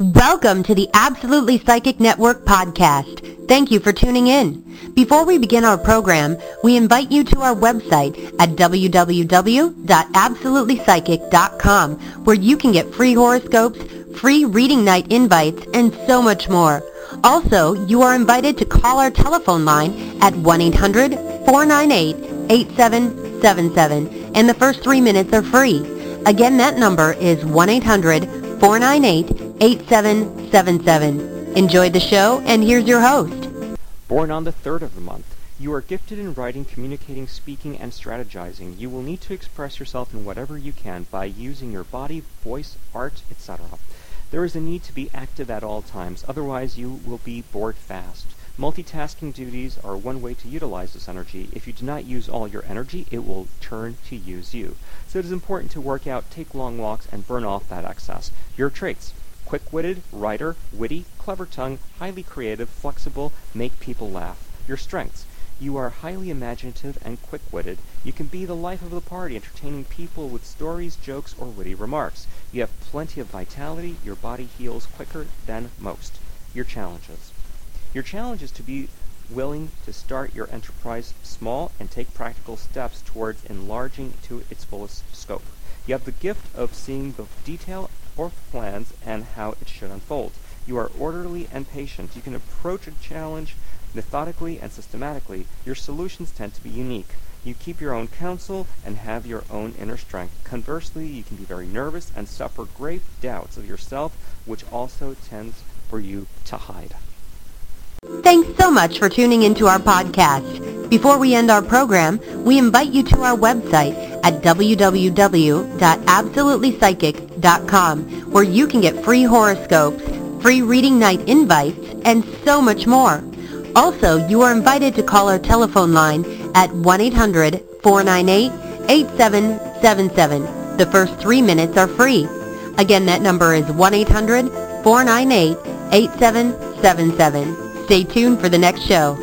Welcome to the Absolutely Psychic Network podcast. Thank you for tuning in. Before we begin our program, we invite you to our website at www.absolutelypsychic.com where you can get free horoscopes, free reading night invites, and so much more. Also, you are invited to call our telephone line at 1-800-498-8777 and the first three minutes are free. Again, that number is 1-800-498-8777. 8777. Enjoy the show, and here's your host. Born on the third of the month, you are gifted in writing, communicating, speaking, and strategizing. You will need to express yourself in whatever you can by using your body, voice, art, etc. There is a need to be active at all times, otherwise you will be bored fast. Multitasking duties are one way to utilize this energy. If you do not use all your energy, it will turn to use you. So it is important to work out, take long walks, and burn off that excess. Your traits quick-witted, writer, witty, clever tongue, highly creative, flexible, make people laugh. Your strengths. You are highly imaginative and quick-witted. You can be the life of the party, entertaining people with stories, jokes, or witty remarks. You have plenty of vitality. Your body heals quicker than most. Your challenges. Your challenge is to be willing to start your enterprise small and take practical steps towards enlarging to its fullest scope. You have the gift of seeing the detail of plans and how it should unfold. You are orderly and patient. You can approach a challenge methodically and systematically. Your solutions tend to be unique. You keep your own counsel and have your own inner strength. Conversely, you can be very nervous and suffer grave doubts of yourself, which also tends for you to hide. Thanks so much for tuning into our podcast. Before we end our program, we invite you to our website at www.absolutelypsychic.com where you can get free horoscopes, free reading night invites, and so much more. Also, you are invited to call our telephone line at 1-800-498-8777. The first three minutes are free. Again, that number is 1-800-498-8777. Stay tuned for the next show.